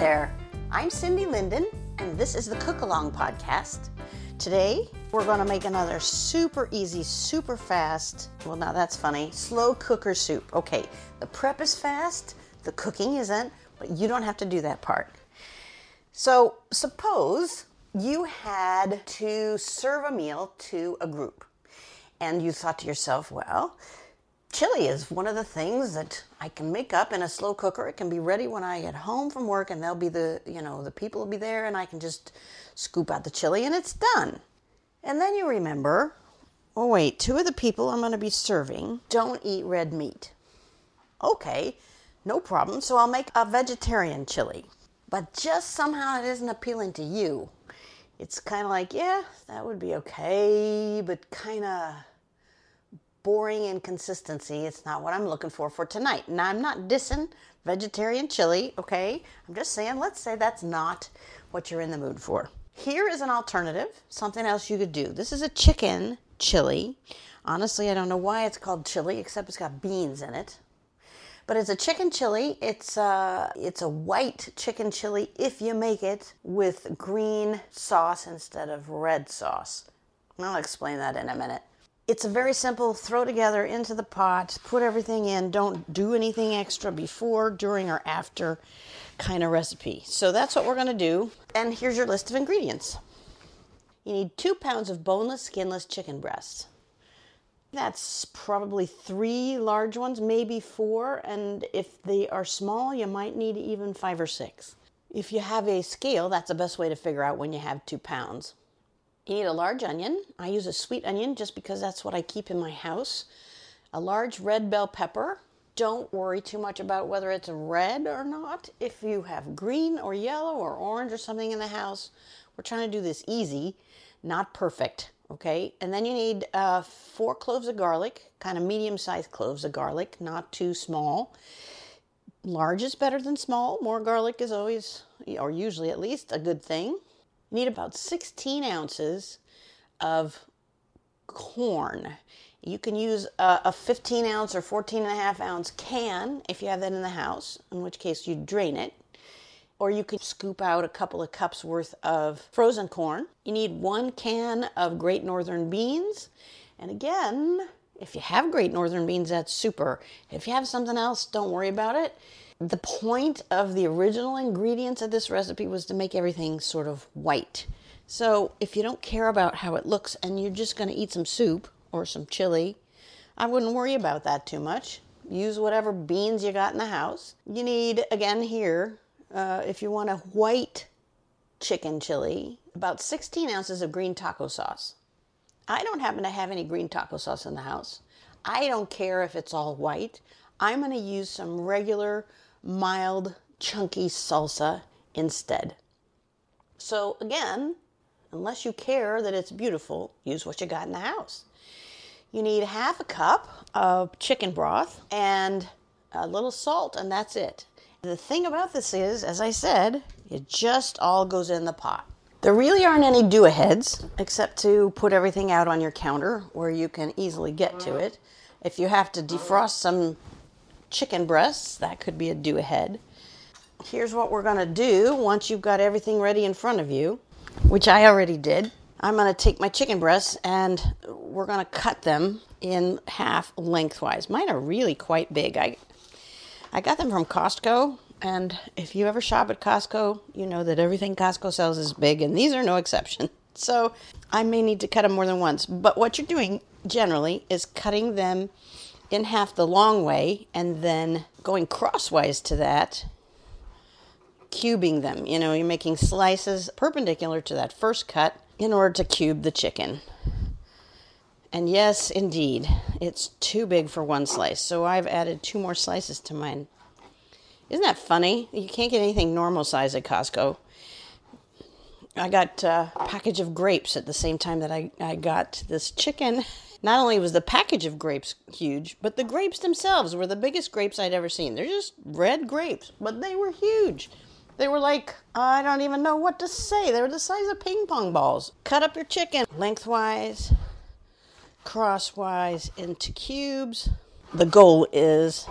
There, I'm Cindy Linden, and this is the Cookalong Podcast. Today, we're going to make another super easy, super fast, well, now that's funny, slow cooker soup. Okay, the prep is fast, the cooking isn't, but you don't have to do that part. So, suppose you had to serve a meal to a group, and you thought to yourself, well, chili is one of the things that I can make up in a slow cooker. It can be ready when I get home from work and they'll be the, you know, the people will be there and I can just scoop out the chili and it's done. And then you remember, oh wait, two of the people I'm going to be serving don't eat red meat. Okay, no problem. So I'll make a vegetarian chili. But just somehow it isn't appealing to you. It's kind of like, yeah, that would be okay, but kind of boring inconsistency. It's not what I'm looking for for tonight. Now, I'm not dissing vegetarian chili, okay? I'm just saying, let's say that's not what you're in the mood for. Here is an alternative, something else you could do. This is a chicken chili. Honestly, I don't know why it's called chili, except it's got beans in it. But it's a chicken chili. It's a, uh, it's a white chicken chili if you make it with green sauce instead of red sauce. I'll explain that in a minute. It's a very simple throw together into the pot, put everything in, don't do anything extra before, during, or after kind of recipe. So that's what we're going to do. And here's your list of ingredients you need two pounds of boneless, skinless chicken breasts. That's probably three large ones, maybe four. And if they are small, you might need even five or six. If you have a scale, that's the best way to figure out when you have two pounds. You need a large onion. I use a sweet onion just because that's what I keep in my house. A large red bell pepper. Don't worry too much about whether it's red or not. If you have green or yellow or orange or something in the house, we're trying to do this easy, not perfect. Okay, and then you need uh, four cloves of garlic, kind of medium sized cloves of garlic, not too small. Large is better than small. More garlic is always, or usually at least, a good thing. You need about 16 ounces of corn. You can use a, a 15 ounce or 14 and a half ounce can if you have that in the house, in which case you drain it. Or you can scoop out a couple of cups worth of frozen corn. You need one can of Great Northern beans. And again, if you have Great Northern beans, that's super. If you have something else, don't worry about it the point of the original ingredients of this recipe was to make everything sort of white. So if you don't care about how it looks and you're just going to eat some soup or some chili, I wouldn't worry about that too much. Use whatever beans you got in the house. You need, again, here, uh, if you want a white chicken chili, about 16 ounces of green taco sauce. I don't happen to have any green taco sauce in the house. I don't care if it's all white. I'm going to use some regular mild, chunky salsa instead. So, again, unless you care that it's beautiful, use what you got in the house. You need half a cup of chicken broth and a little salt, and that's it. The thing about this is, as I said, it just all goes in the pot. There really aren't any do aheads except to put everything out on your counter where you can easily get to it. If you have to defrost some chicken breasts. That could be a do ahead. here's what we're going to do once you've got everything ready in front of you, which I already did. I'm going to take my chicken breasts and we're going to cut them in half lengthwise. Mine are really quite big. I I got them from Costco, and if you ever shop at Costco, you know that everything Costco sells is big, and these are no exception. So I may need to cut them more than once. But what you're doing generally is cutting them in half the long way and then going crosswise to that, cubing them. You know, you're making slices perpendicular to that first cut in order to cube the chicken. And yes, indeed, it's too big for one slice. So I've added two more slices to mine. Isn't that funny? You can't get anything normal size at Costco. I got a package of grapes at the same time that I, I got this chicken. Not only was the package of grapes huge, but the grapes themselves were the biggest grapes I'd ever seen. They're just red grapes, but they were huge. They were like, I don't even know what to say. They were the size of ping pong balls. Cut up your chicken lengthwise, crosswise into cubes. The goal is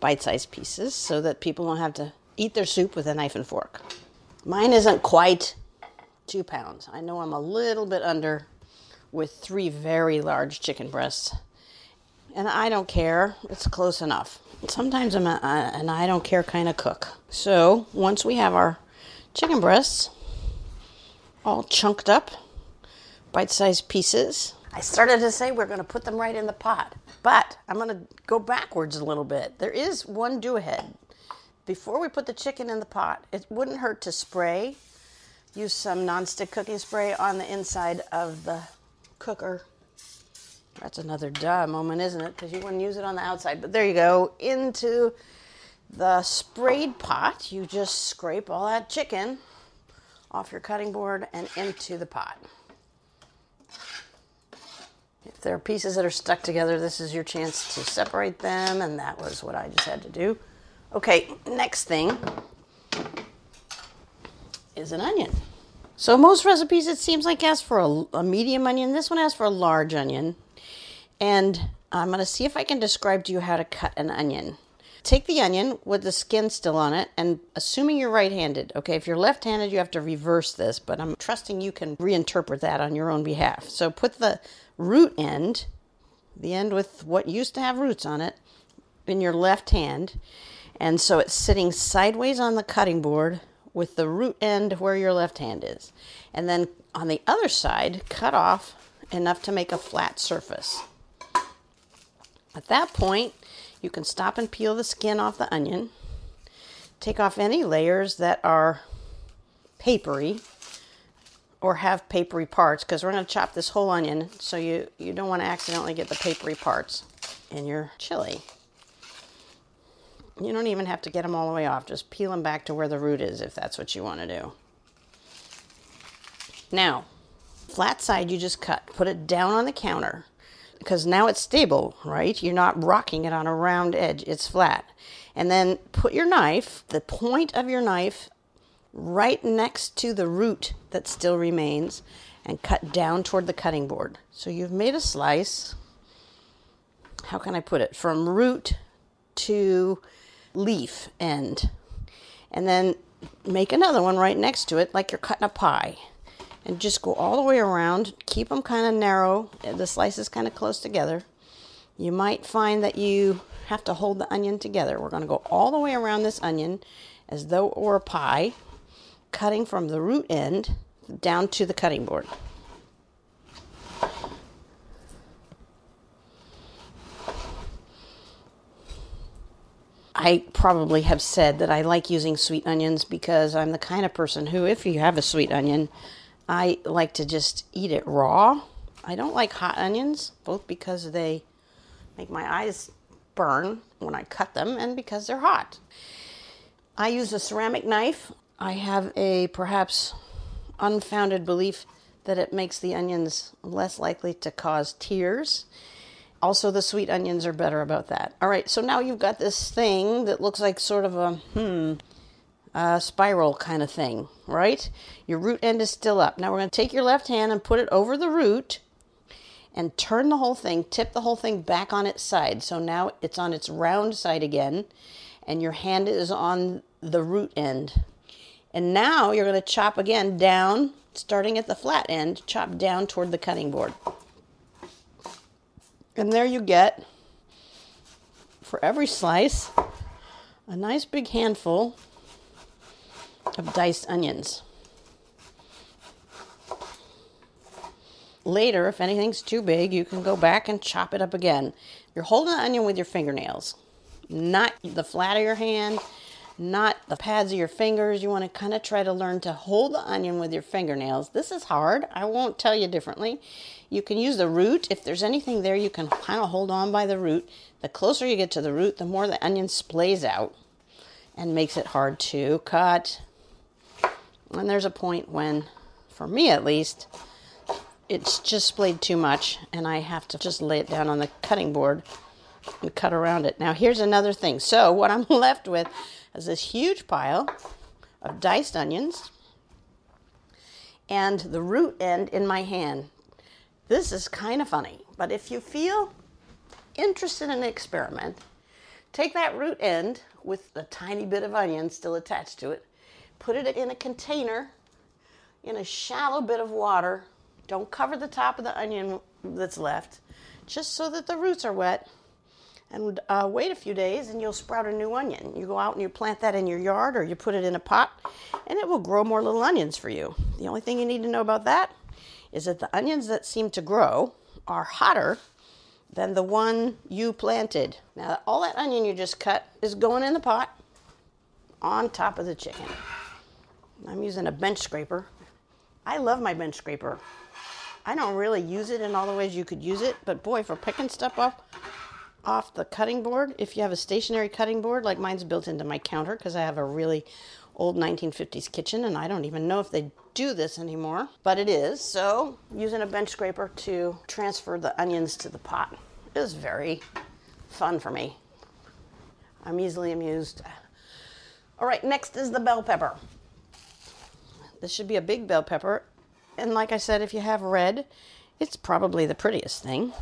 bite sized pieces so that people don't have to eat their soup with a knife and fork. Mine isn't quite two pounds. I know I'm a little bit under with three very large chicken breasts. And I don't care, it's close enough. Sometimes I'm a, an I don't care kind of cook. So once we have our chicken breasts all chunked up, bite sized pieces, I started to say we're going to put them right in the pot, but I'm going to go backwards a little bit. There is one do ahead. Before we put the chicken in the pot, it wouldn't hurt to spray, use some nonstick cooking spray on the inside of the cooker. That's another duh moment, isn't it? Because you wouldn't use it on the outside. But there you go. Into the sprayed pot, you just scrape all that chicken off your cutting board and into the pot. If there are pieces that are stuck together, this is your chance to separate them, and that was what I just had to do. Okay, next thing is an onion. So most recipes, it seems like ask for a, a medium onion. This one asks for a large onion. And I'm going to see if I can describe to you how to cut an onion. Take the onion with the skin still on it, and assuming you're right handed, okay, if you're left handed, you have to reverse this, but I'm trusting you can reinterpret that on your own behalf. So put the root end, the end with what used to have roots on it, in your left hand, and so it's sitting sideways on the cutting board with the root end where your left hand is. And then on the other side, cut off enough to make a flat surface. At that point, you can stop and peel the skin off the onion. Take off any layers that are papery or have papery parts because we're going to chop this whole onion so you, you don't want to accidentally get the papery parts in your chili. You don't even have to get them all the way off. Just peel them back to where the root is if that's what you want to do. Now, flat side you just cut. Put it down on the counter because now it's stable, right? You're not rocking it on a round edge, it's flat. And then put your knife, the point of your knife, right next to the root that still remains and cut down toward the cutting board. So you've made a slice. How can I put it? From root to leaf end. And then make another one right next to it, like you're cutting a pie and just go all the way around. Keep them kind of narrow, the slices kind of close together. You might find that you have to hold the onion together. We're going to go all the way around this onion as though it were a pie, cutting from the root end down to the cutting board. I probably have said that I like using sweet onions because I'm the kind of person who, if you have a sweet onion, I like to just eat it raw. I don't like hot onions, both because they make my eyes burn when I cut them and because they're hot. I use a ceramic knife. I have a perhaps unfounded belief that it makes the onions less likely to cause tears. Also, the sweet onions are better about that. All right, so now you've got this thing that looks like sort of a, hmm, a spiral kind of thing, right? Your root end is still up. Now we're going to take your left hand and put it over the root and turn the whole thing, tip the whole thing back on its side. So now it's on its round side again. and your hand is on the root end. And now you're going to chop again down, starting at the flat end, chop down toward the cutting board. And there you get, for every slice, a nice big handful of diced onions. Later, if anything's too big, you can go back and chop it up again. You're holding the onion with your fingernails, not the flat of your hand, not the pads of your fingers. You want to kind of try to learn to hold the onion with your fingernails. This is hard. I won't tell you differently. You can use the root. If there's anything there, you can kind of hold on by the root. The closer you get to the root, the more the onion splays out and makes it hard to cut. And there's a point when, for me at least, it's just splayed too much and I have to just lay it down on the cutting board and cut around it. Now here's another thing. So what I'm left with is this huge pile of diced onions and the root end in my hand. This is kind of funny, but if you feel interested in an experiment, take that root end with a tiny bit of onion still attached to it, put it in a container in a shallow bit of water don't cover the top of the onion that's left, just so that the roots are wet. And uh, wait a few days and you'll sprout a new onion. You go out and you plant that in your yard or you put it in a pot and it will grow more little onions for you. The only thing you need to know about that is that the onions that seem to grow are hotter than the one you planted. Now, all that onion you just cut is going in the pot on top of the chicken. I'm using a bench scraper. I love my bench scraper. I don't really use it in all the ways you could use it, but boy, for picking stuff off off the cutting board, if you have a stationary cutting board like mine's built into my counter because I have a really old 1950s kitchen and I don't even know if they do this anymore, but it is. So, using a bench scraper to transfer the onions to the pot is very fun for me. I'm easily amused. All right, next is the bell pepper. This should be a big bell pepper and like I said, if you have red, it's probably the prettiest thing.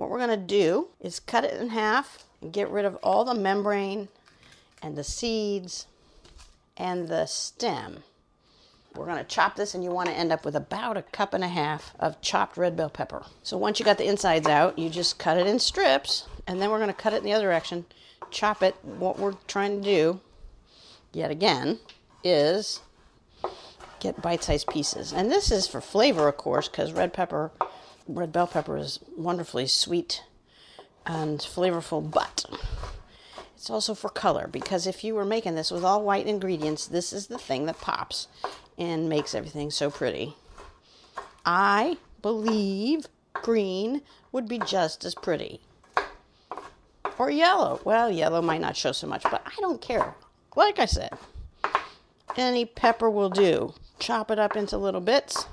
What we're going to do is cut it in half and get rid of all the membrane and the seeds and the stem. We're going to chop this, and you want to end up with about a cup and a half of chopped red bell pepper. So once you got the insides out, you just cut it in strips, and then we're going to cut it in the other direction, chop it. What we're trying to do, yet again, is get bite-sized pieces. And this is for flavor, of course, because red pepper, red bell pepper is wonderfully sweet and flavorful, but it's also for color because if you were making this with all white ingredients, this is the thing that pops and makes everything so pretty. I believe green would be just as pretty. Or yellow. Well, yellow might not show so much, but I don't care. Like I said, any pepper will do chop it up into little bits.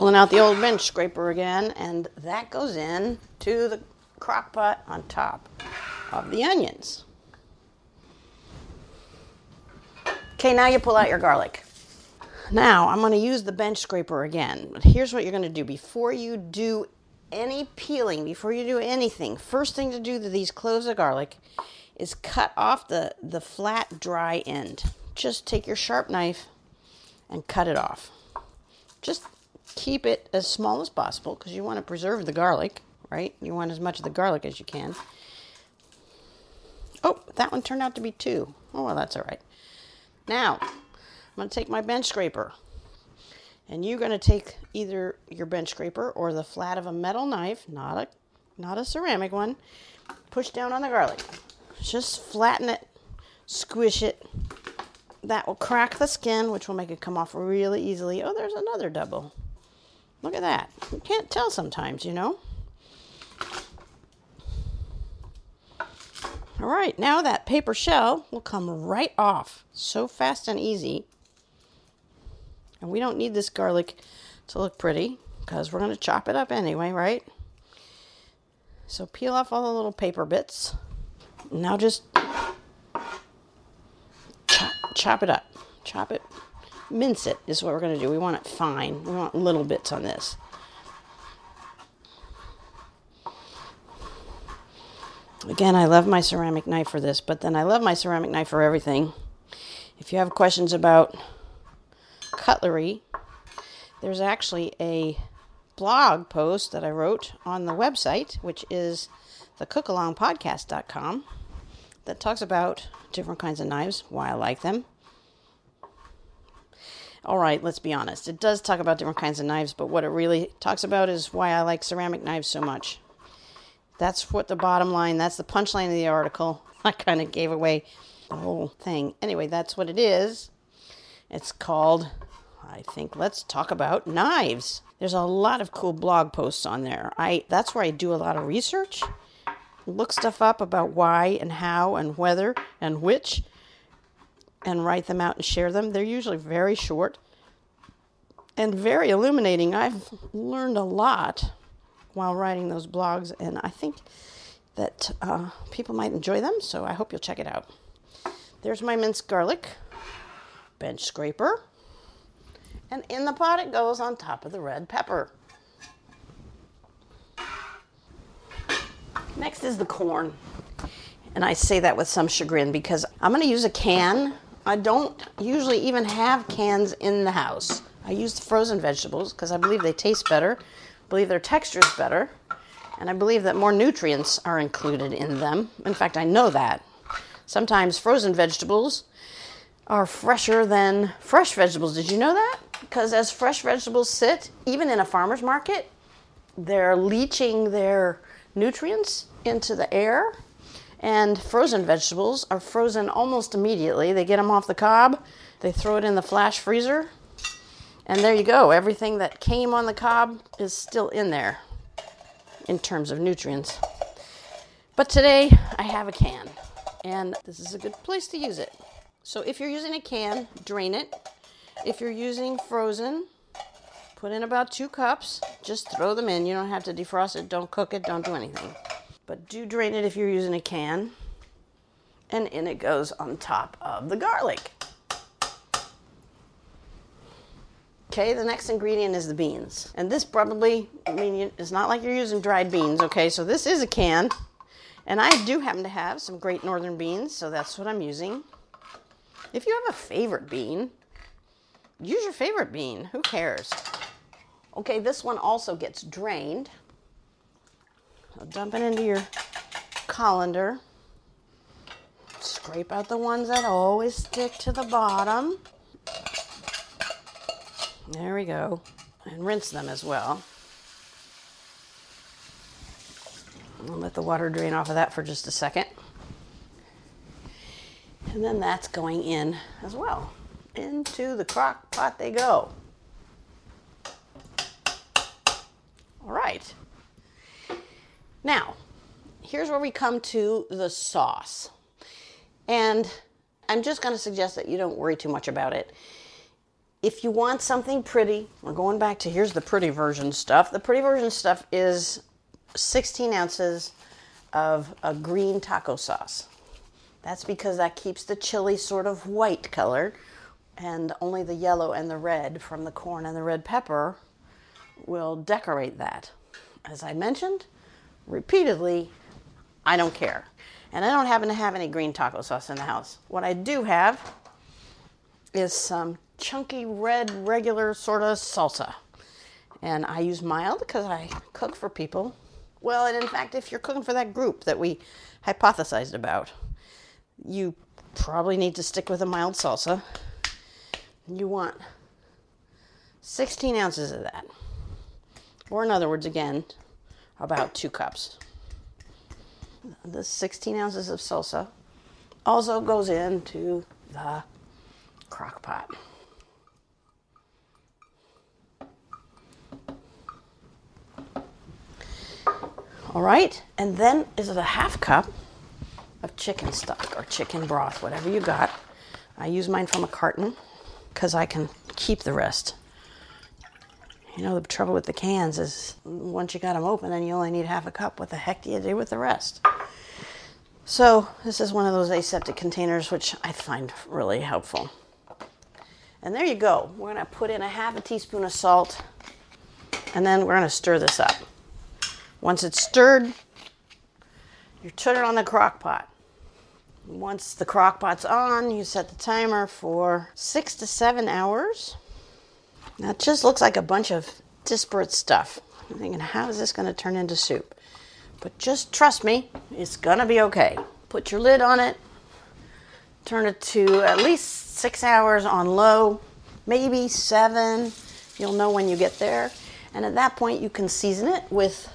Pulling out the old bench scraper again, and that goes in to the crock pot on top of the onions. Okay, now you pull out your garlic. Now I'm going to use the bench scraper again. But here's what you're going to do before you do any peeling, before you do anything. First thing to do to these cloves of garlic is cut off the, the flat, dry end. Just take your sharp knife and cut it off. Just keep it as small as possible because you want to preserve the garlic, right? You want as much of the garlic as you can. Oh, that one turned out to be two. Oh, well, that's all right. Now, I'm going to take my bench scraper. And you're going to take either your bench scraper or the flat of a metal knife, not a not a ceramic one. Push down on the garlic. Just flatten it, squish it. That will crack the skin, which will make it come off really easily. Oh, there's another double. Look at that. You can't tell sometimes, you know. All right, now that paper shell will come right off so fast and easy. And we don't need this garlic to look pretty because we're going to chop it up anyway, right? So peel off all the little paper bits. Now just chop, chop it up. Chop it. Mince it is what we're going to do. We want it fine. We want little bits on this. Again, I love my ceramic knife for this, but then I love my ceramic knife for everything. If you have questions about cutlery, there's actually a blog post that I wrote on the website, which is thecookalongpodcast.com, that talks about different kinds of knives, why I like them. All right, let's be honest. It does talk about different kinds of knives, but what it really talks about is why I like ceramic knives so much. That's what the bottom line, that's the punchline of the article. I kind of gave away the whole thing. Anyway, that's what it is. It's called, I think, Let's Talk About Knives. There's a lot of cool blog posts on there. I that's where I do a lot of research. Look stuff up about why and how and whether and which and write them out and share them. They're usually very short and very illuminating. I've learned a lot while writing those blogs, and I think that uh, people might enjoy them, so I hope you'll check it out. There's my minced garlic, bench scraper, and in the pot it goes on top of the red pepper. Next is the corn. And I say that with some chagrin because I'm going to use a can. I don't usually even have cans in the house. I use the frozen vegetables because I believe they taste better believe their texture is better, and I believe that more nutrients are included in them. In fact, I know that. Sometimes frozen vegetables are fresher than fresh vegetables. Did you know that? Because as fresh vegetables sit, even in a farmer's market, they're leaching their nutrients into the air. And frozen vegetables are frozen almost immediately. They get them off the cob, they throw it in the flash freezer, and there you go. Everything that came on the cob is still in there in terms of nutrients. But today I have a can, and this is a good place to use it. So if you're using a can, drain it. If you're using frozen, put in about two cups. Just throw them in. You don't have to defrost it, don't cook it, don't do anything. But do drain it if you're using a can. And in it goes on top of the garlic. Okay, the next ingredient is the beans. And this probably, I mean, it's not like you're using dried beans, okay? So this is a can. And I do happen to have some great northern beans, so that's what I'm using. If you have a favorite bean, use your favorite bean. Who cares? Okay, this one also gets drained. Dump it into your colander. Scrape out the ones that always stick to the bottom. There we go. And rinse them as well. I'll let the water drain off of that for just a second. And then that's going in as well. Into the crock pot they go. All right. Now, here's where we come to the sauce. And I'm just going to suggest that you don't worry too much about it if you want something pretty, we're going back to here's the pretty version stuff. The pretty version stuff is 16 ounces of a green taco sauce. That's because that keeps the chili sort of white color, and only the yellow and the red from the corn and the red pepper will decorate that. As I mentioned repeatedly, I don't care. And I don't happen to have any green taco sauce in the house. What I do have is some chunky red regular sort of salsa. And I use mild because I cook for people. Well, and in fact, if you're cooking for that group that we hypothesized about, you probably need to stick with a mild salsa. You want 16 ounces of that. Or, in other words, again, about two cups. The 16 ounces of salsa also goes into the crock pot. All right, and then is it a half cup of chicken stock or chicken broth, whatever you got. I use mine from a carton because I can keep the rest. You know, the trouble with the cans is once you got them open then you only need half a cup, what the heck do you do with the rest? So, this is one of those aseptic containers which I find really helpful. And there you go. We're going to put in a half a teaspoon of salt and then we're going to stir this up. Once it's stirred, You turn it on the crock pot. Once the crock pot's on, you set the timer for six to seven hours. That just looks like a bunch of disparate stuff. I'm thinking, how is this going to turn into soup? But just trust me, it's going to be okay. Put your lid on it, turn it to at least six hours on low, maybe seven. You'll know when you get there. And at that point, you can season it with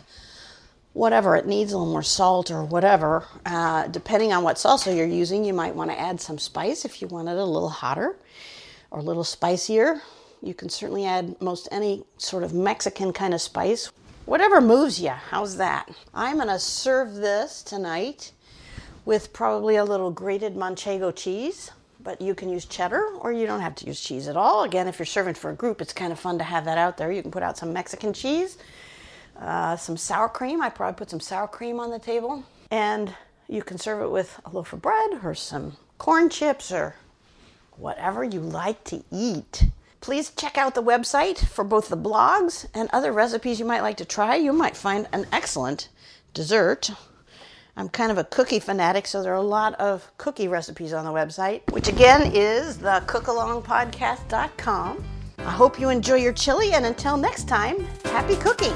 whatever it needs, a little more salt or whatever. Uh, depending on what salsa you're using, you might want to add some spice if you want it a little hotter or a little spicier. You can certainly add most any sort of Mexican kind of spice. Whatever moves you, how's that? I'm to serve this tonight with probably a little grated manchego cheese, but you can use cheddar or you don't have to use cheese at all. Again, if you're serving for a group, it's kind of fun to have that out there. You can put out some Mexican cheese, uh, some sour cream. I probably put some sour cream on the table, and you can serve it with a loaf of bread or some corn chips or whatever you like to eat. Please check out the website for both the blogs and other recipes you might like to try. You might find an excellent dessert I'm kind of a cookie fanatic, so there are a lot of cookie recipes on the website, which again is the cookalongpodcast.com. I hope you enjoy your chili, and until next time, happy cooking!